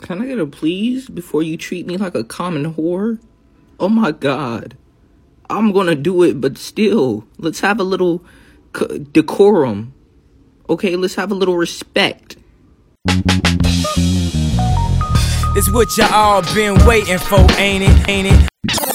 Can I get a please before you treat me like a common whore? Oh my god. I'm gonna do it, but still, let's have a little decorum. Okay, let's have a little respect. It's what y'all been waiting for, ain't it? Ain't it?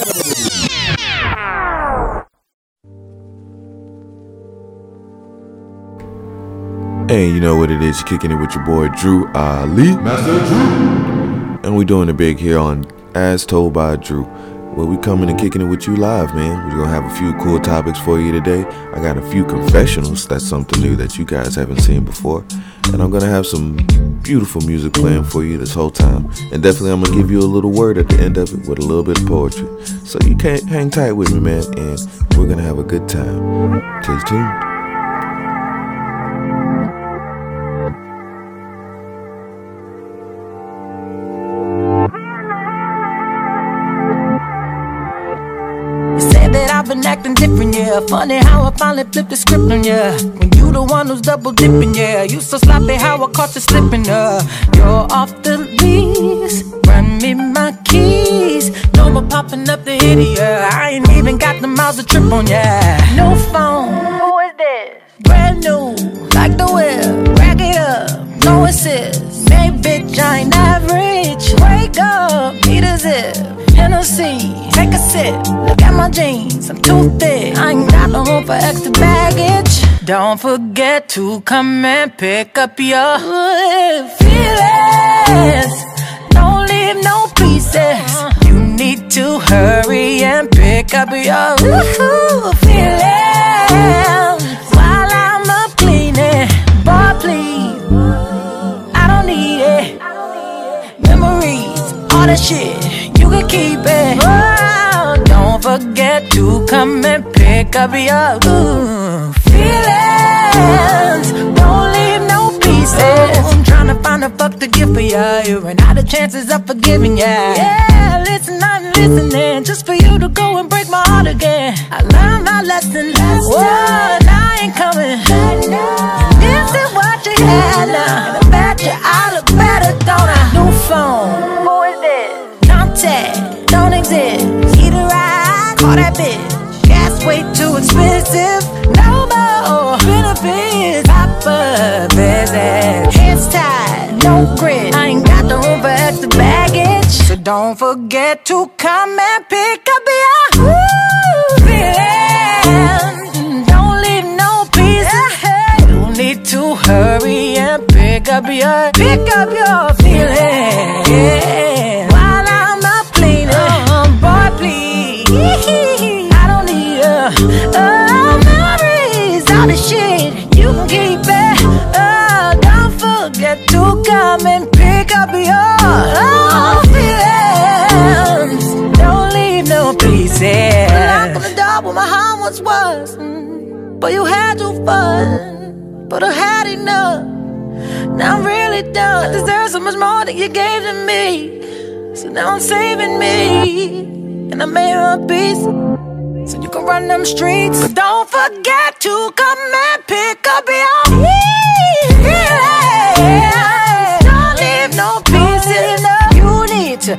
Hey, you know what it is? You're kicking it with your boy Drew Ali. Master Drew. And we doing it big here on As Told by Drew. Where we coming and kicking it with you live, man. We're gonna have a few cool topics for you today. I got a few confessionals. That's something new that you guys haven't seen before. And I'm gonna have some beautiful music playing for you this whole time. And definitely I'm gonna give you a little word at the end of it with a little bit of poetry. So you can't hang tight with me, man, and we're gonna have a good time. Stay tuned. I've been acting different, yeah. Funny how I finally flipped the script on ya. When you the one who's double dipping, yeah. You so sloppy how I caught you slipping, uh. You're off the lease. Run me my keys. No more popping up the idiot. I ain't even got the miles to trip on, yeah. No phone. Who is this? Brand new, like the whip. Rack it up, no assist. Hey, bitch, I ain't average. Wake up, need a zip. Hennessy, take a sip. Look at my jeans, I'm too thick. I ain't got no room for extra baggage. Don't forget to come and pick up your feelings. Don't leave no pieces. You need to hurry and pick up your pick up your ooh, feelings. Don't leave no pieces. I'm trying to find a fuck to give for ya. You ran out of chances of forgiving ya. Yeah, listen, I'm listening just for you to go and break my heart again. I learned my lesson. Whoa, now I ain't coming. This is what you had now. And I bet you I look better, don't I? New phone. Who is this? Contact. Don't exist. Either I call that bitch. Don't forget to come and pick up your feelings. Don't leave no pieces. You need to hurry and pick up your pick up your You had your fun, but I had enough. Now I'm really done. I deserve so much more than you gave to me. So now I'm saving me, and I made a peace. So you can run them streets. But don't forget to come and pick up your feelings. Don't leave no pieces. You need to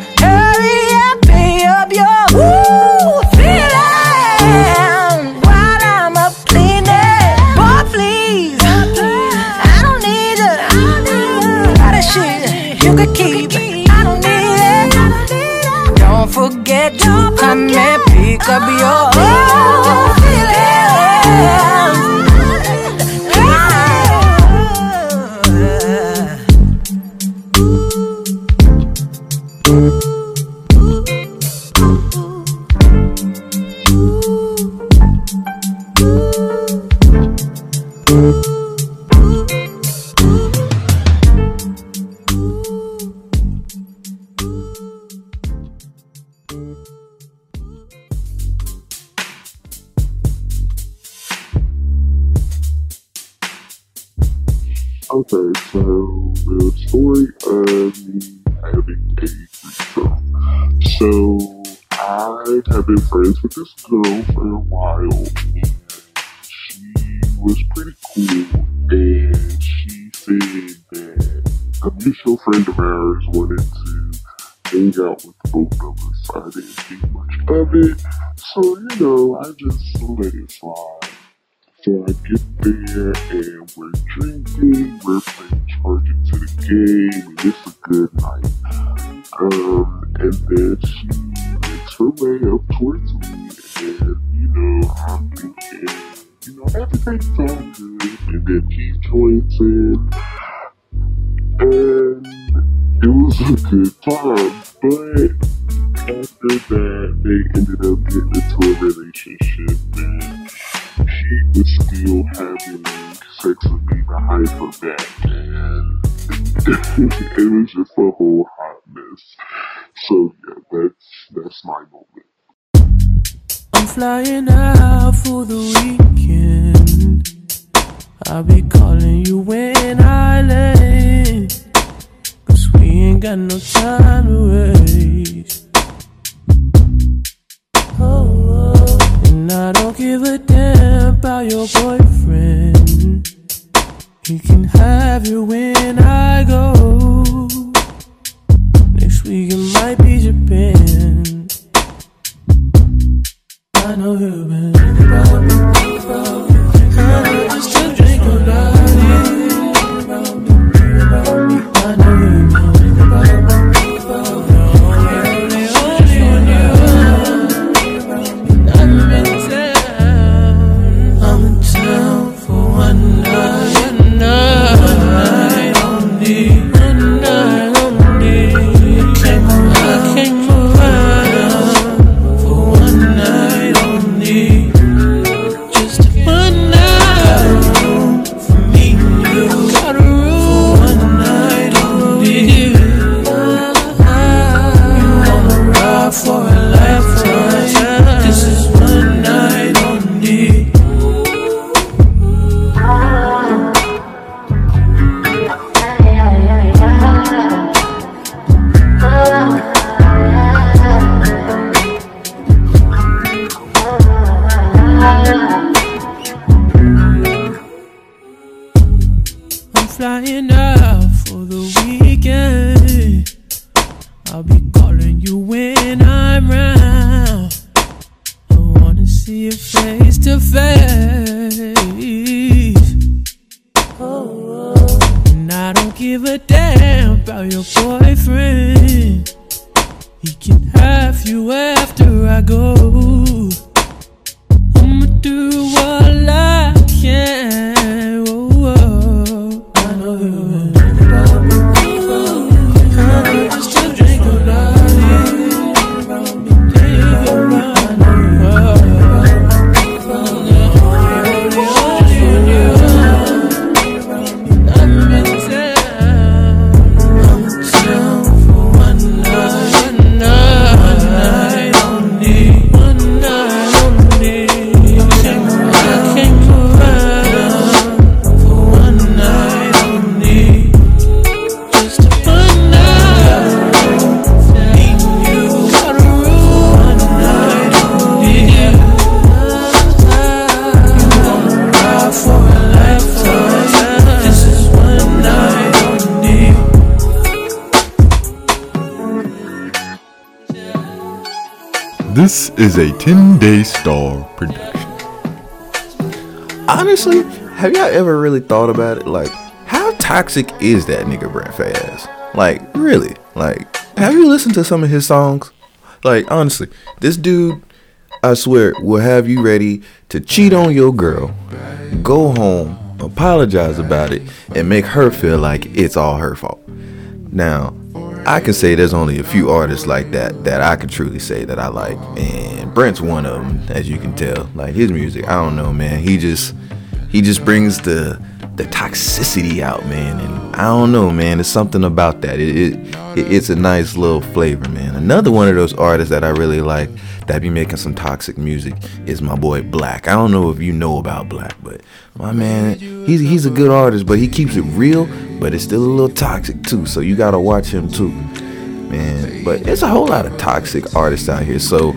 Okay, so the story um, of me having a threesome. So I have been friends with this girl for a while, and she was pretty cool. And she said that a mutual friend of ours wanted to hang out with both of us. I didn't think much of it, so you know, I just let it slide. So I get there and we're drinking, we're playing Charge to the game, and it's a good night. Um, and then she makes her way up towards me, and you know, I'm thinking, you know, everything's all good. And then he joins in, and it was a good time. But after that, they ended up getting into a relationship, and was still having sex with me behind her back, and it was just a whole hot mess. So yeah, that's that's my moment. I'm flying out for the weekend. I'll be calling you when I land. Cause we ain't got no time to waste. Oh, oh. And I don't give a damn about your boyfriend. He can have you when I go. Next week it might be Japan. I know you've been thinking about to face. And I don't give a damn about your boyfriend. He can have you after I go. Is a 10 Day Star production. Honestly, have y'all ever really thought about it? Like, how toxic is that nigga Brent Faiyaz? Like, really? Like, have you listened to some of his songs? Like, honestly, this dude, I swear, will have you ready to cheat on your girl, go home, apologize about it, and make her feel like it's all her fault. Now, I can say there's only a few artists like that that I can truly say that I like, and Brent's one of them, as you can tell. Like his music, I don't know, man. He just he just brings the the toxicity out, man, and I don't know, man. There's something about that. It, it, it it's a nice little flavor, man. Another one of those artists that I really like that be making some toxic music is my boy 6LACK. I don't know if you know about 6LACK, but my man, he's he's a good artist, but he keeps it real, but it's still a little toxic too. So you gotta watch him too, man. But it's a whole lot of toxic artists out here. So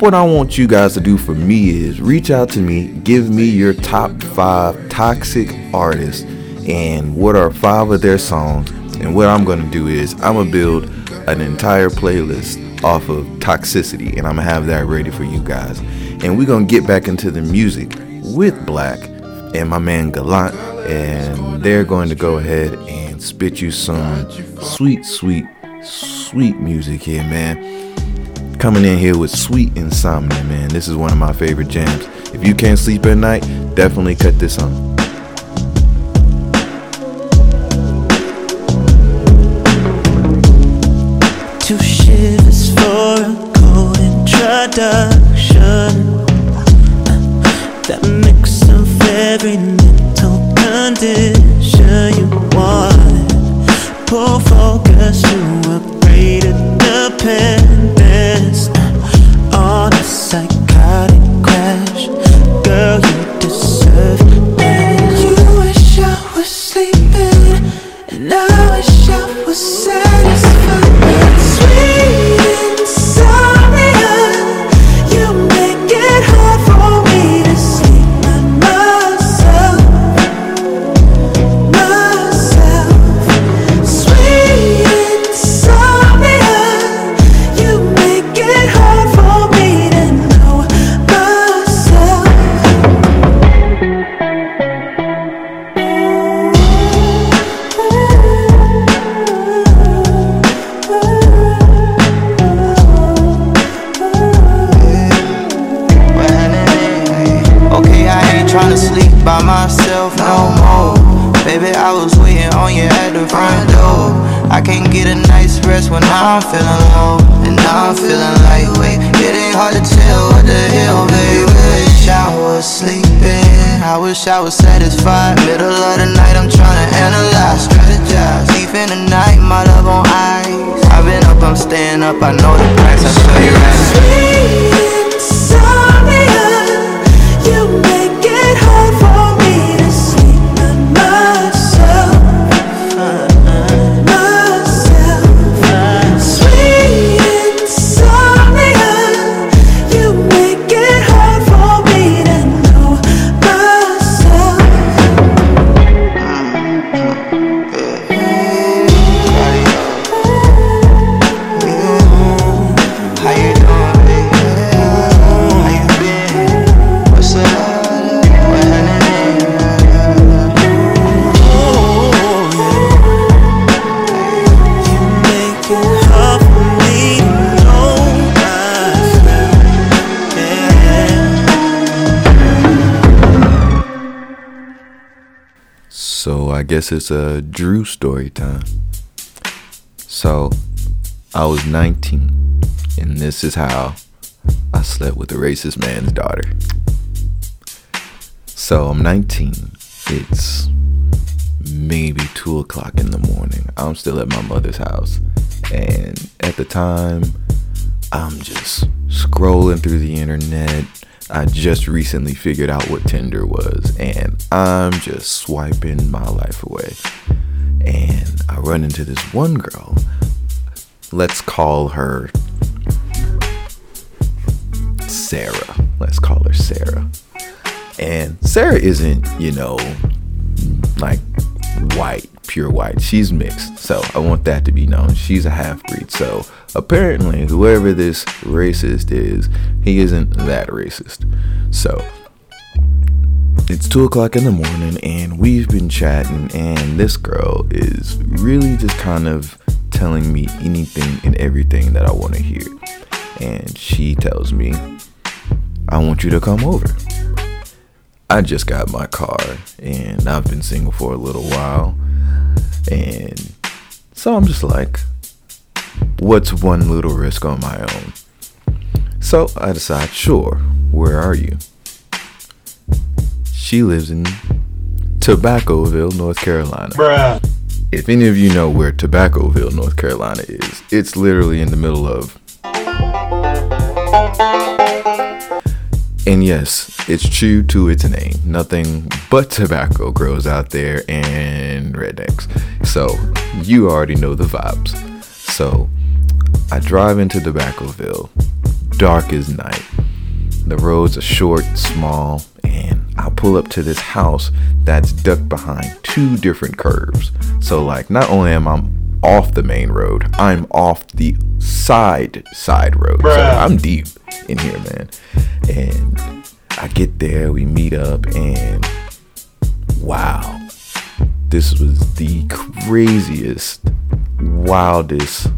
what I want you guys to do for me is reach out to me, give me your top five toxic artists, and what are five of their songs. And what I'm gonna do is I'm gonna build an entire playlist off of Toxicity, and I'm gonna have that ready for you guys. And we're gonna get back into the music with 6LACK and my man Gallant, and they're going to go ahead and spit you some sweet, sweet, sweet music here, man. Coming in here with Sweet Insomnia, man. This is one of my favorite jams. If you can't sleep at night, definitely cut this on. Two shivers for a cold introduction. That mix of every mental condition you want. Pull focus to upgrade independence on a psychotic guess it's a Drew story time. So I was 19, and this is how I slept with a racist man's daughter. So I'm 19. It's maybe 2 o'clock in the morning. I'm still at my mother's house. And at the time, I'm just scrolling through the internet. I just recently figured out what Tinder was, and I'm just swiping my life away. And I run into this one girl. Let's call her Sarah. Let's call her Sarah. And Sarah isn't, you know, like white, pure white. She's mixed. So I want that to be known. She's a half breed. So apparently, whoever this racist is, he isn't that racist. So it's two o'clock in the morning, and we've been chatting, and this girl is really just kind of telling me anything and everything that I want to hear. And she tells me, I want you to come over. I just got my car and I've been single for a little while. And so I'm just like, what's one little risk on my own? So I decide, sure, where are you? She lives in Tobaccoville, North Carolina. If any of you know where Tobaccoville, North Carolina is, it's literally in the middle of. And yes, it's true to its name. Nothing but tobacco grows out there and rednecks. So you already know the vibes. So I drive into Tobaccoville, dark as night. The roads are short, small, and I pull up to this house that's ducked behind two different curves. So like not only am I off the main road, I'm off the side side road. So I'm deep in here, man. And I get there, we meet up, and wow. This was the craziest, wildest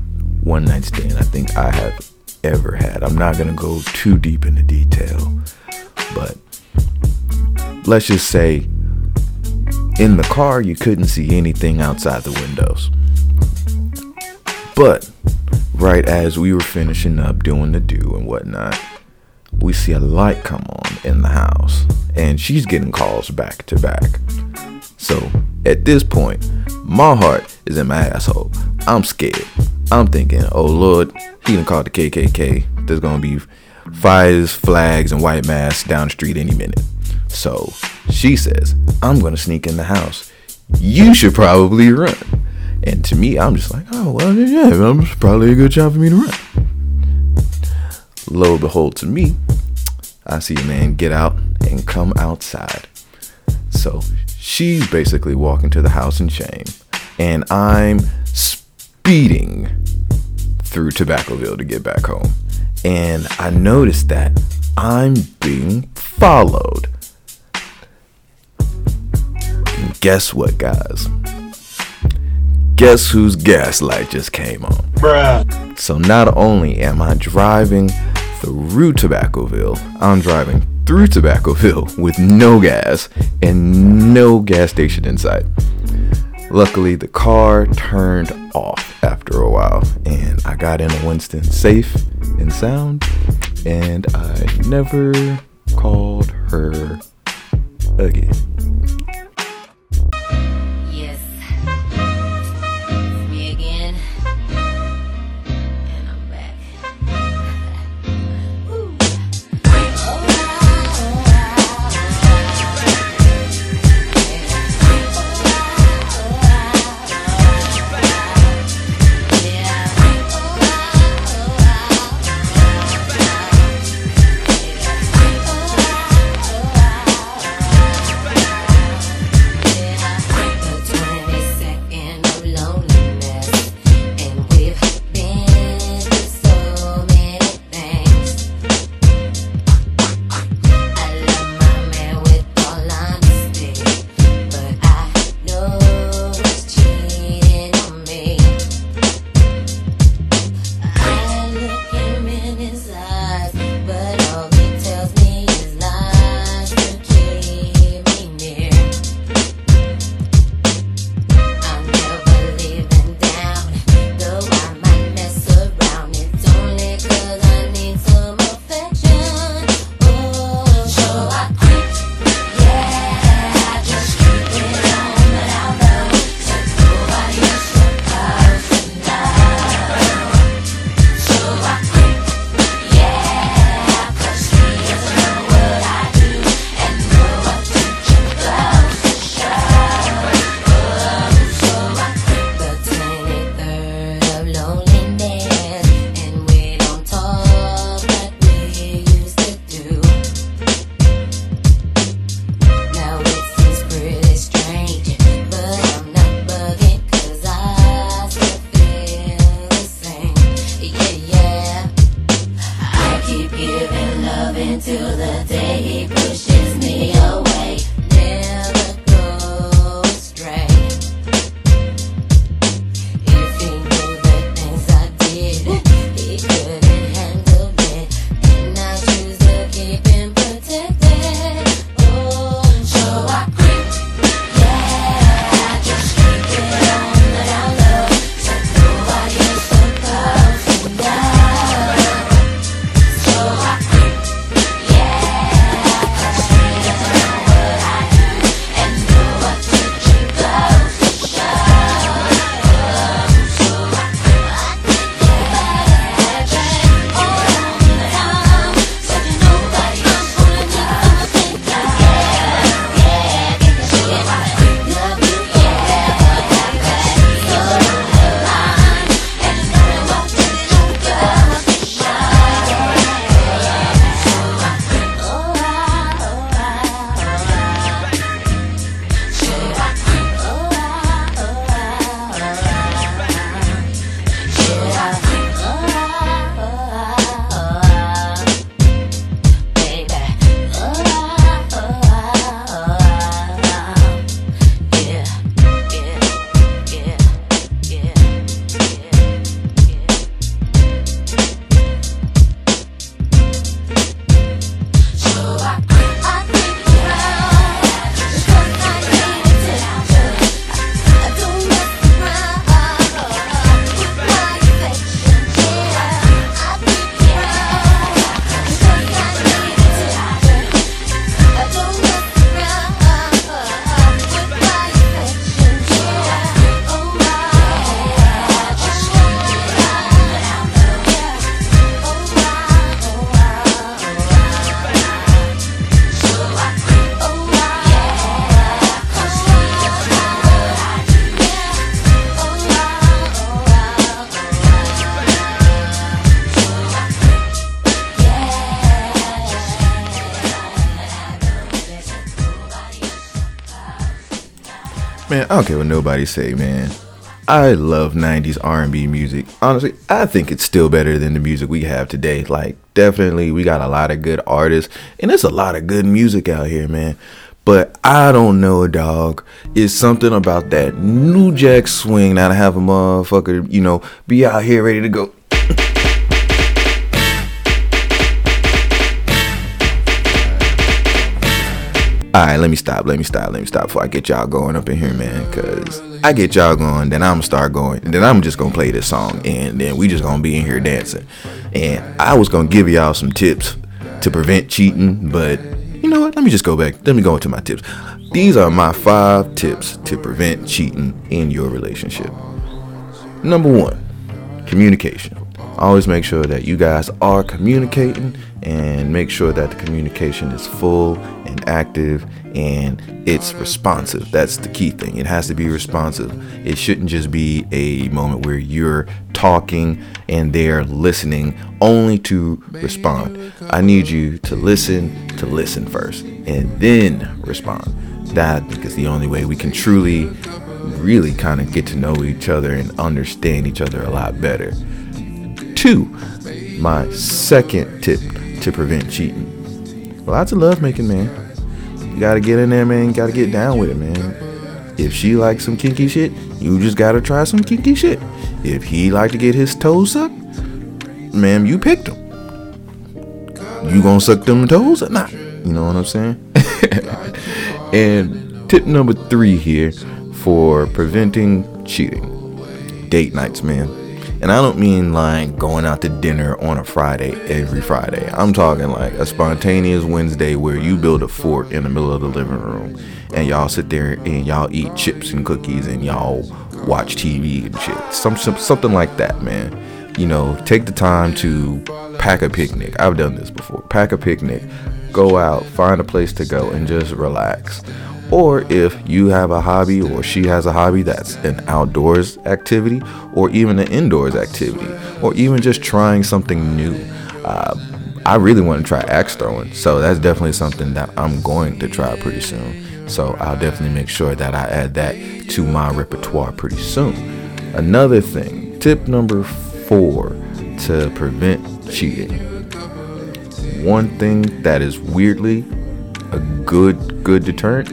one night stand I think I have ever had. I'm not gonna go too deep into detail, but let's just say in the car you couldn't see anything outside the windows. But right as we were finishing up doing the do and whatnot, we see a light come on in the house, and she's getting calls back to back. So at this point, my heart is in my asshole. I'm scared. I'm thinking, oh Lord, he done called the KKK. There's gonna be fires, flags, and white masks down the street any minute. So she says, I'm gonna sneak in the house. You should probably run. And to me, I'm just like, oh well, yeah, it's probably a good time for me to run. Lo and behold, to me, I see a man get out and come outside. So she's basically walking to the house in shame, and I'm speeding through Tobaccoville to get back home. And I noticed that I'm being followed. And guess what, guys? Guess whose gaslight just came on? Bruh. So not only am I driving through Tobaccoville, I'm driving through Tobaccoville with no gas and no gas station in sight. Luckily, the car turned off after a while, and I got in a Winston safe and sound, and I never called her again. till the I don't care what nobody say, man. I love 90s R&B music. Honestly, I think it's still better than the music we have today. Like, definitely, we got a lot of good artists, and there's a lot of good music out here, man. But I don't know, dog. It's something about that new jack swing that I have a motherfucker, you know, be out here ready to go. All right, let me stop. Let me stop. Let me stop before I get y'all going up in here, man. Cause I get y'all going, then I'm start going, then I'm just gonna play this song, and then we just gonna be in here dancing. And I was gonna give y'all some tips to prevent cheating, but you know what? Let me just go back. Let me go into my tips. These are my five tips to prevent cheating in your relationship. Number one, communication. Always make sure that you guys are communicating and make sure that the communication is full and active and it's responsive. That's the key thing. It has to be responsive. It shouldn't just be a moment where you're talking and they're listening only to respond. I need you to listen to listen first and then respond. That is the only way we can truly, really kind of get to know each other and understand each other a lot better. Two, my second tip to prevent cheating. Lots of love making, man. You gotta get in there, man. You gotta get down with it, man. If she likes some kinky shit, you just gotta try some kinky shit. If he like to get his toes sucked, ma'am, you picked him. You gonna suck them toes or not? You know what I'm saying? and tip number three here for preventing cheating date nights, man. And I don't mean like going out to dinner on a Friday every Friday. I'm talking like a spontaneous Wednesday where you build a fort in the middle of the living room and y'all sit there and y'all eat chips and cookies and y'all watch TV and shit. Some, some something like that, man. You know, take the time to pack a picnic. I've done this before. Pack a picnic, go out, find a place to go and just relax. Or if you have a hobby or she has a hobby that's an outdoors activity or even an indoors activity or even just trying something new. Uh, I really want to try axe throwing, so that's definitely something that I'm going to try pretty soon. So I'll definitely make sure that I add that to my repertoire pretty soon. Another thing, tip number four to prevent cheating. One thing that is weirdly a good good deterrent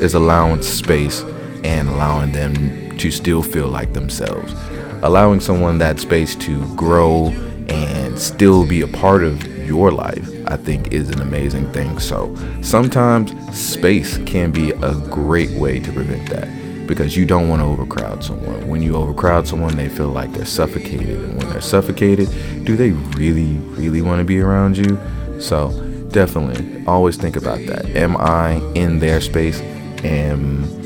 is allowing space and allowing them to still feel like themselves. Allowing someone that space to grow and still be a part of your life, I think, is an amazing thing. So sometimes space can be a great way to prevent that because you don't want to overcrowd someone. When you overcrowd someone, they feel like they're suffocated. And when they're suffocated, do they really, really want to be around you? So definitely always think about that. Am I in their space? Am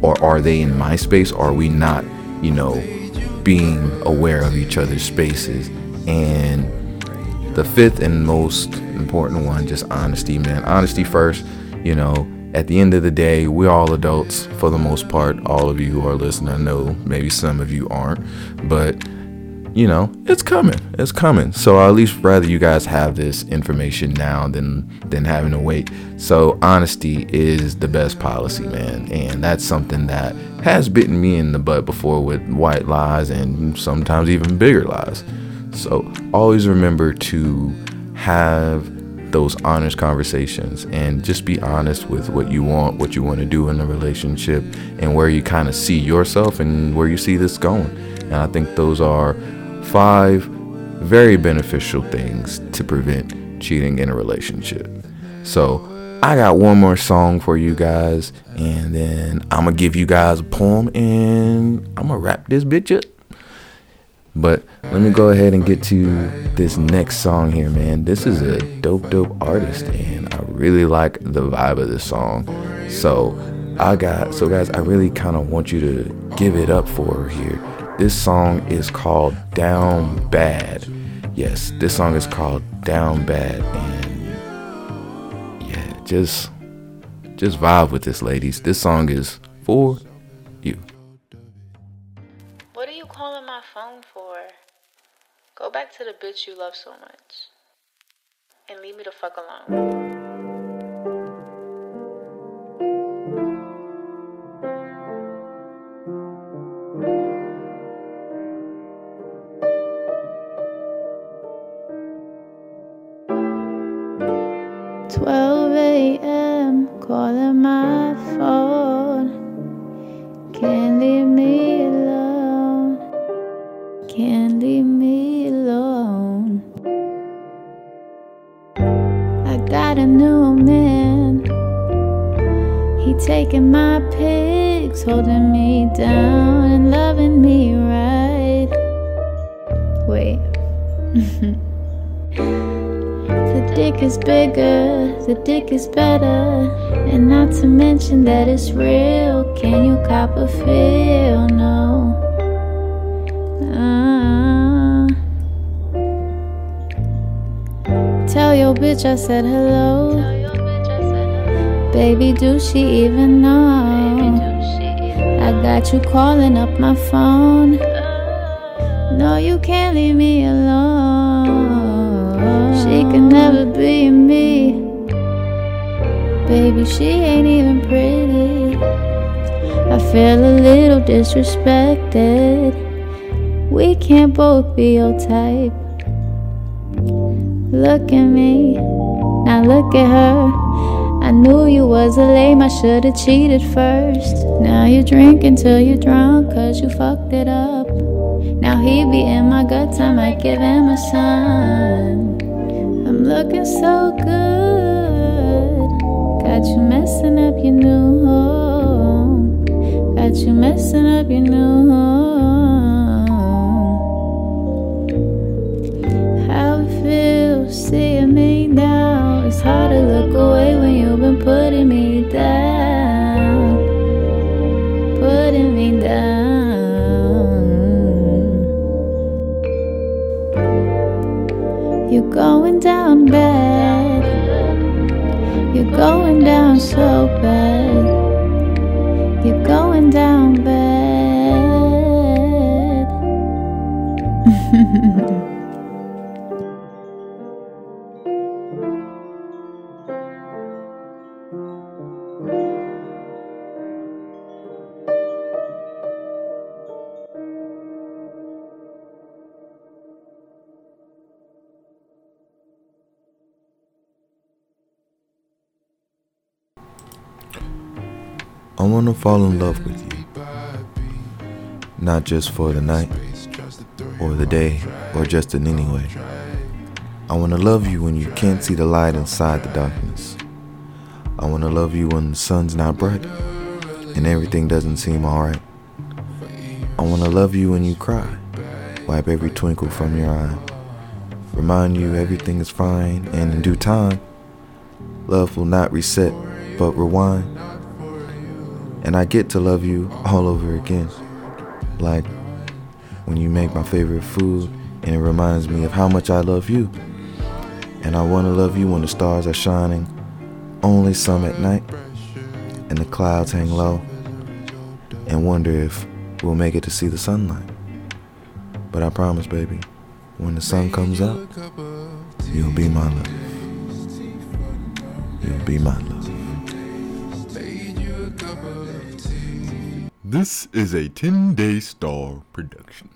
or are they in my space? Are we not, you know, being aware of each other's spaces? And the fifth and most important one, just honesty, man. Honesty first, you know, at the end of the day, we're all adults for the most part. All of you who are listening, I know maybe some of you aren't, but you know, it's coming. It's coming. So I'll at least rather you guys have this information now than than having to wait. So honesty is the best policy, man. And that's something that has bitten me in the butt before with white lies and sometimes even bigger lies. So always remember to have those honest conversations and just be honest with what you want, what you want to do in a relationship, and where you kind of see yourself and where you see this going. And I think those are five very beneficial things to prevent cheating in a relationship. So I got one more song for you guys, and then I'm gonna give you guys a poem, and I'm gonna wrap this bitch up. But let me go ahead and get to this next song here, man. This is a dope, dope artist, and I really like the vibe of this song. So I got, so guys, I really kind of want you to give it up for her here. This song is called Down Bad. Yes, this song is called Down Bad, and yeah, just, just vibe with this, ladies. This song is for to the bitch you love so much. And leave me the fuck alone. Twelve a.m. taking my pics, holding me down and loving me right. Wait. the dick is bigger, the dick is better, and not to mention that it's real. Can you cop a feel? No. Uh, tell your bitch I said hello. Baby, do she even know? I got you calling up my phone. No, you can't leave me alone. She can never be me. Baby, she ain't even pretty. I feel a little disrespected. We can't both be your type. Look at me, now look at her. I knew you was a lame, I should've cheated first. Now you drink until you're drunk, cause you fucked it up. Now he be in my guts, I might give him a son. I'm looking so good. Got you messing up your new home. Got you messing up your new home. How it feels seeing me now. It's hard to look away when you've been putting me I wanna fall in love with you. Not just for the night, or the day, or just in any way. I wanna love you when you can't see the light inside the darkness. I wanna love you when the sun's not bright and everything doesn't seem alright. I wanna love you when you cry, wipe every twinkle from your eye. Remind you everything is fine, and in due time, love will not reset but rewind. And I get to love you all over again. Like when you make my favorite food and it reminds me of how much I love you. And I want to love you when the stars are shining, only some at night, and the clouds hang low, and wonder if we'll make it to see the sunlight. But I promise, baby, when the sun comes out, you'll be my love. You'll be my love. This is a 10 Day Star production.